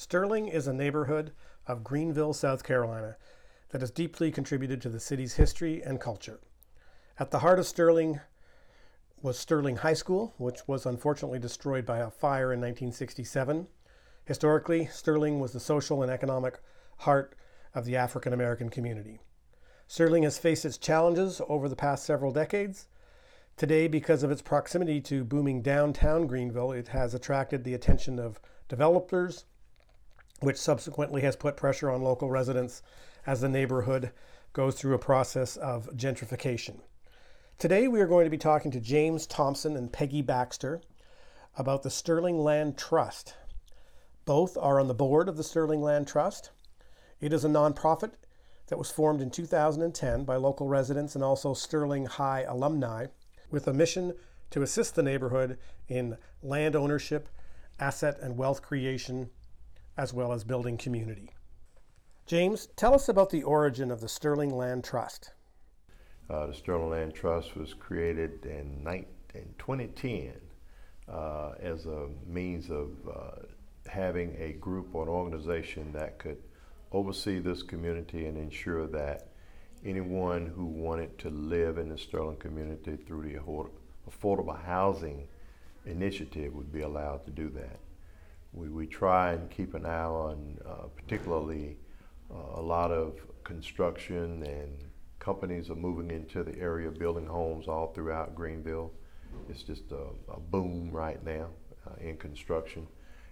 Sterling is a neighborhood of Greenville, South Carolina, that has deeply contributed to the city's history and culture. At the heart of Sterling was Sterling High School, which was unfortunately destroyed by a fire in 1967. Historically, Sterling was the social and economic heart of the African American community. Sterling has faced its challenges over the past several decades. Today, because of its proximity to booming downtown Greenville, it has attracted the attention of developers, which subsequently has put pressure on local residents as the neighborhood goes through a process of gentrification. Today, we are going to be talking to James Thompson and Peggy Baxter about the Sterling Land Trust. Both are on the board of the Sterling Land Trust. It is a nonprofit that was formed in 2010 by local residents and also Sterling High alumni with a mission to assist the neighborhood in land ownership, asset and wealth creation, as well as building community. James, tell us about the origin of the Sterling Land Trust. Uh, the Sterling Land Trust was created in, in 2010 uh, as a means of uh, having a group or an organization that could oversee this community and ensure that anyone who wanted to live in the Sterling community through the affordable housing initiative would be allowed to do that. We, we try and keep an eye on uh, particularly uh, a lot of construction and companies are moving into the area building homes all throughout Greenville. It's just a, a boom right now uh, in construction.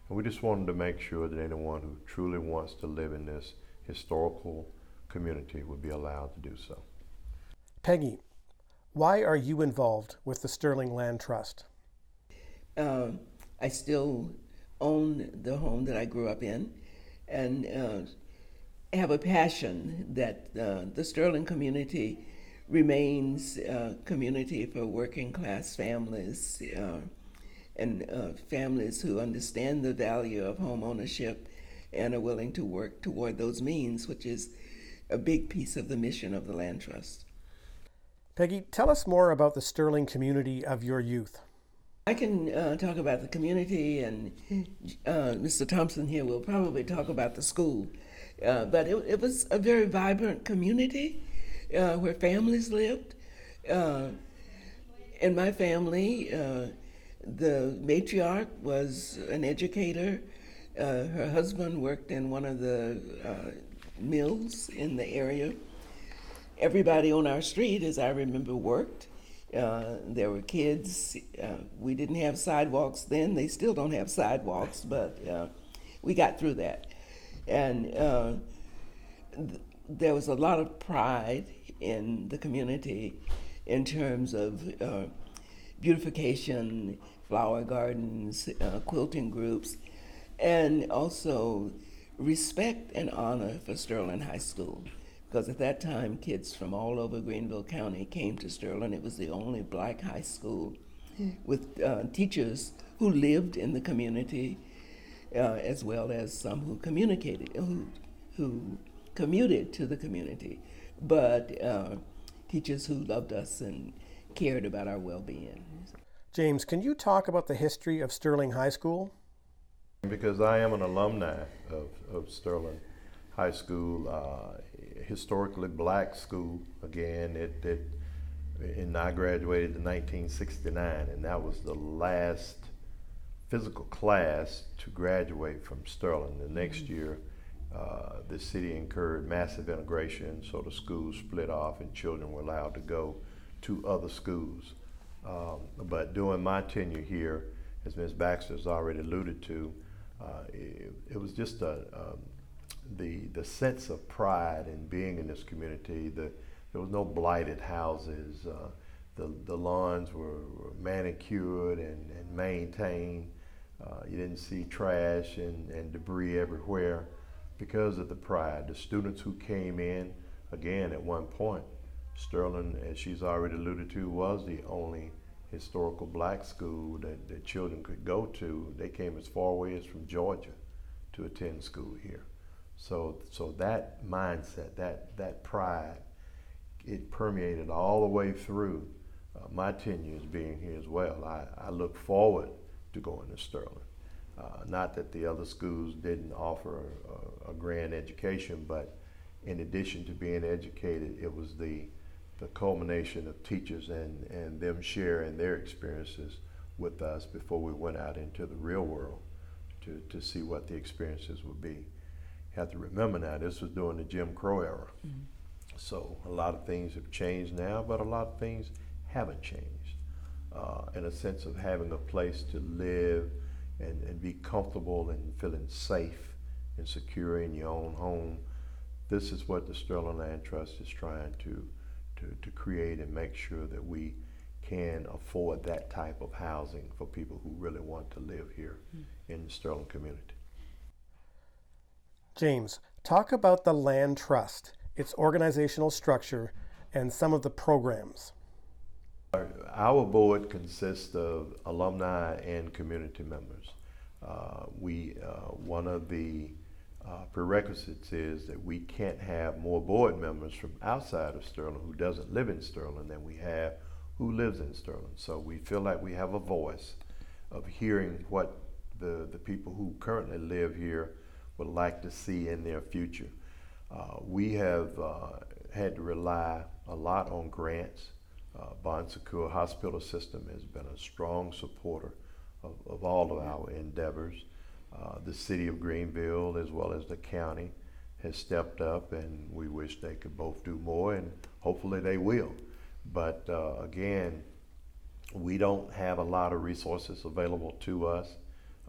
And we just wanted to make sure that anyone who truly wants to live in this historical community would be allowed to do so. Peggy, why are you involved with the Sterling Land Trust? Um, I still own the home that I grew up in and uh, have a passion that uh, the Sterling community remains a community for working class families uh, and uh, families who understand the value of home ownership and are willing to work toward those means, which is a big piece of the mission of the Land Trust. Peggy, tell us more about the Sterling community of your youth. I can uh, talk about the community, and uh, Mr. Thompson here will probably talk about the school. Uh, but it, it, was a very vibrant community uh, where families lived. Uh, in my family, uh, the matriarch was an educator. her husband worked in one of the mills in the area. Everybody on our street, as I remember, worked. Uh, there were kids. Uh, we didn't have sidewalks then. They still don't have sidewalks, but uh, we got through that. And uh, th- there was a lot of pride in the community in terms of uh, beautification, flower gardens, quilting groups, and also respect and honor for Sterling High School because at that time kids from all over Greenville County came to Sterling. It was the only black high school with uh, teachers who lived in the community, uh, as well as some who communicated, who, who commuted to the community, but uh, teachers who loved us and cared about our well-being. James, can you talk about the history of Sterling High School? Because I am an alumni of, of Sterling High School. Historically black school. Again, it, it and I graduated in 1969, and that was the last physical class to graduate from Sterling. The next mm-hmm. year, uh, the city incurred massive integration, so the schools split off, and children were allowed to go to other schools. Um, but during my tenure here, as Ms. Baxter has already alluded to, uh, it, it, was just a, um, the the sense of pride in being in this community. The, there was no blighted houses. Uh, the the lawns were, were manicured and, and maintained. Uh, you didn't see trash and, and debris everywhere because of the pride. The students who came in, again, at one point, Sterling, as she's already alluded to, was the only historical black school that, that children could go to. They came as far away as from Georgia to attend school here. So, so that mindset, that, that pride, it permeated all the way through uh, my tenure as being here as well. I, I look forward to going to Sterling. Uh, not that the other schools didn't offer a, a grand education, but in addition to being educated, it was the the culmination of teachers and, and them sharing their experiences with us before we went out into the real world to, to see what the experiences would be. You have to remember now, this was during the Jim Crow era. Mm-hmm. So a lot of things have changed now, but a lot of things haven't changed. Uh, in a sense of having a place to live and, and be comfortable and feeling safe and secure in your own home. This is what the Sterling Land Trust is trying to, to, to create and make sure that we can afford that type of housing for people who really want to live here mm. in the Sterling community. James, talk about the Land Trust, its organizational structure, and some of the programs. Our board consists of alumni and community members. Uh, we, uh, one of the uh, prerequisites is that we can't have more board members from outside of Sterling who doesn't live in Sterling than we have who lives in Sterling. So we feel like we have a voice of hearing what the, the people who currently live here would like to see in their future. Uh, we have uh, had to rely a lot on grants uh, Bon Secours Hospital System has been a strong supporter of, of all of our endeavors. Uh, the city of Greenville, as well as the county, has stepped up, and we wish they could both do more, and hopefully they will. But uh, again, we don't have a lot of resources available to us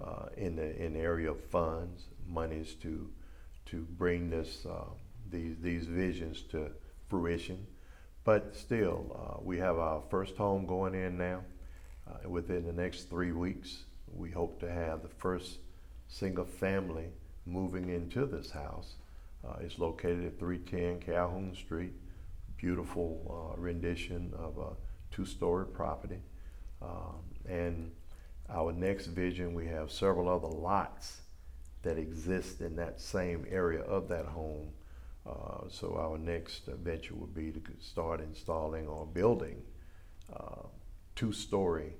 uh, in the in the area of funds, monies to to bring this uh, these these visions to fruition. But still, uh, we have our first home going in now. Uh, within the next three weeks, we hope to have the first single family moving into this house. Uh, it's located at 310 Calhoun Street. Beautiful uh, rendition of a two-story property. Um, and our next vision, we have several other lots that exist in that same area of that home uh, so our next venture would be to start installing or building uh, two-story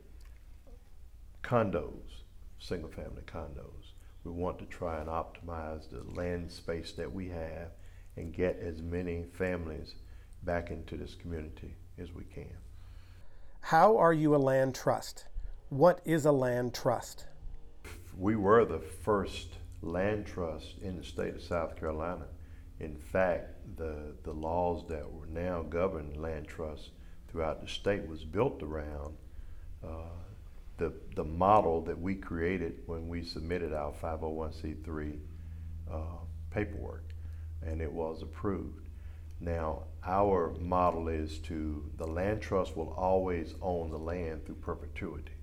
condos, single-family condos. We want to try and optimize the land space that we have and get as many families back into this community as we can. How are you a land trust? What is a land trust? We were the first land trust in the state of South Carolina in fact, the, the laws that were now govern land trusts throughout the state was built around uh, the, the model that we created when we submitted our 501c3 uh, paperwork, and it was approved. Now, our model is to the land trust will always own the land through perpetuity.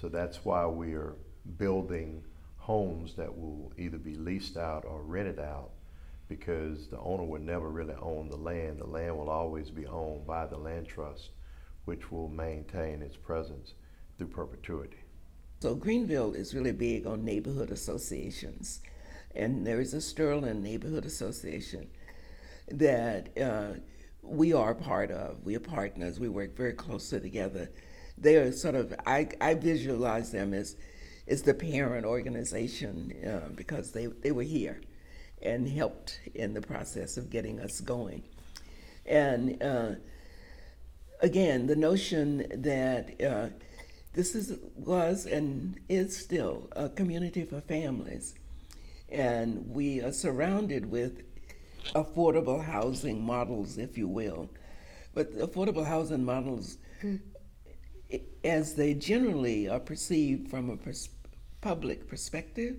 So that's why we are building homes that will either be leased out or rented out because the owner would never really own the land. The land will always be owned by the land trust, which will maintain its presence through perpetuity. So Greenville is really big on neighborhood associations, and there is a Sterling Neighborhood Association that uh, we are part of. We are partners. We work very closely together. They are sort of I, I visualize them as as the parent organization uh, because they they were here and helped in the process of getting us going. And uh, again, the notion that uh, this is was and is still a community for families, and we are surrounded with affordable housing models, if you will. But affordable housing models, as they generally are perceived from a pers- public perspective,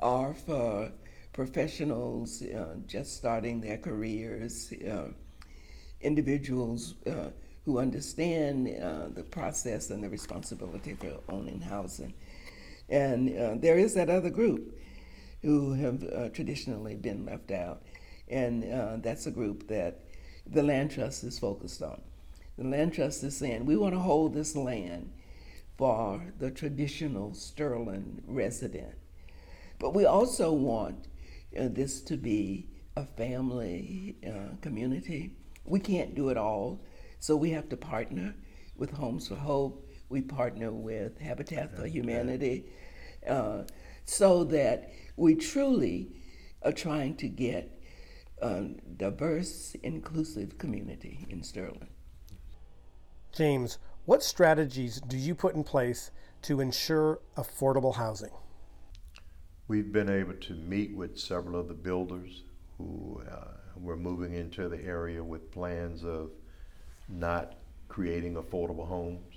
are for professionals uh, just starting their careers, uh, individuals uh, who understand uh, the process and the responsibility for owning housing. And uh, there is that other group who have uh, traditionally been left out. And that's a group that the Land Trust is focused on. The Land Trust is saying we want to hold this land for the traditional Sterling resident. But we also want uh, this to be a family uh, community. We can't do it all, so we have to partner with Homes for Hope. We partner with Habitat for Humanity, uh, so that we truly are trying to get a diverse, inclusive community in Sterling. James, what strategies do you put in place to ensure affordable housing? We've been able to meet with several of the builders who uh, were moving into the area with plans of not creating affordable homes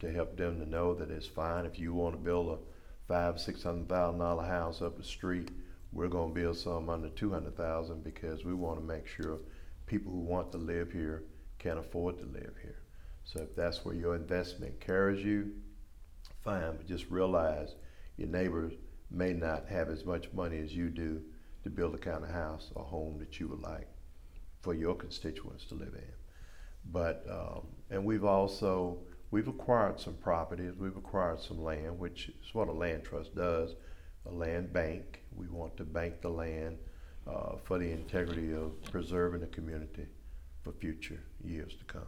to help them to know that it's fine if you want to build a five, six hundred thousand dollar house up the street. We're going to build some under two hundred thousand because we want to make sure people who want to live here can afford to live here. So if that's where your investment carries you, fine, but just realize your neighbors may not have as much money as you do to build the kind of house or home that you would like for your constituents to live in. But um, and we've also we've acquired some properties. We've acquired some land, which is what a land trust does, a land bank. We want to bank the land uh, for the integrity of preserving the community for future years to come.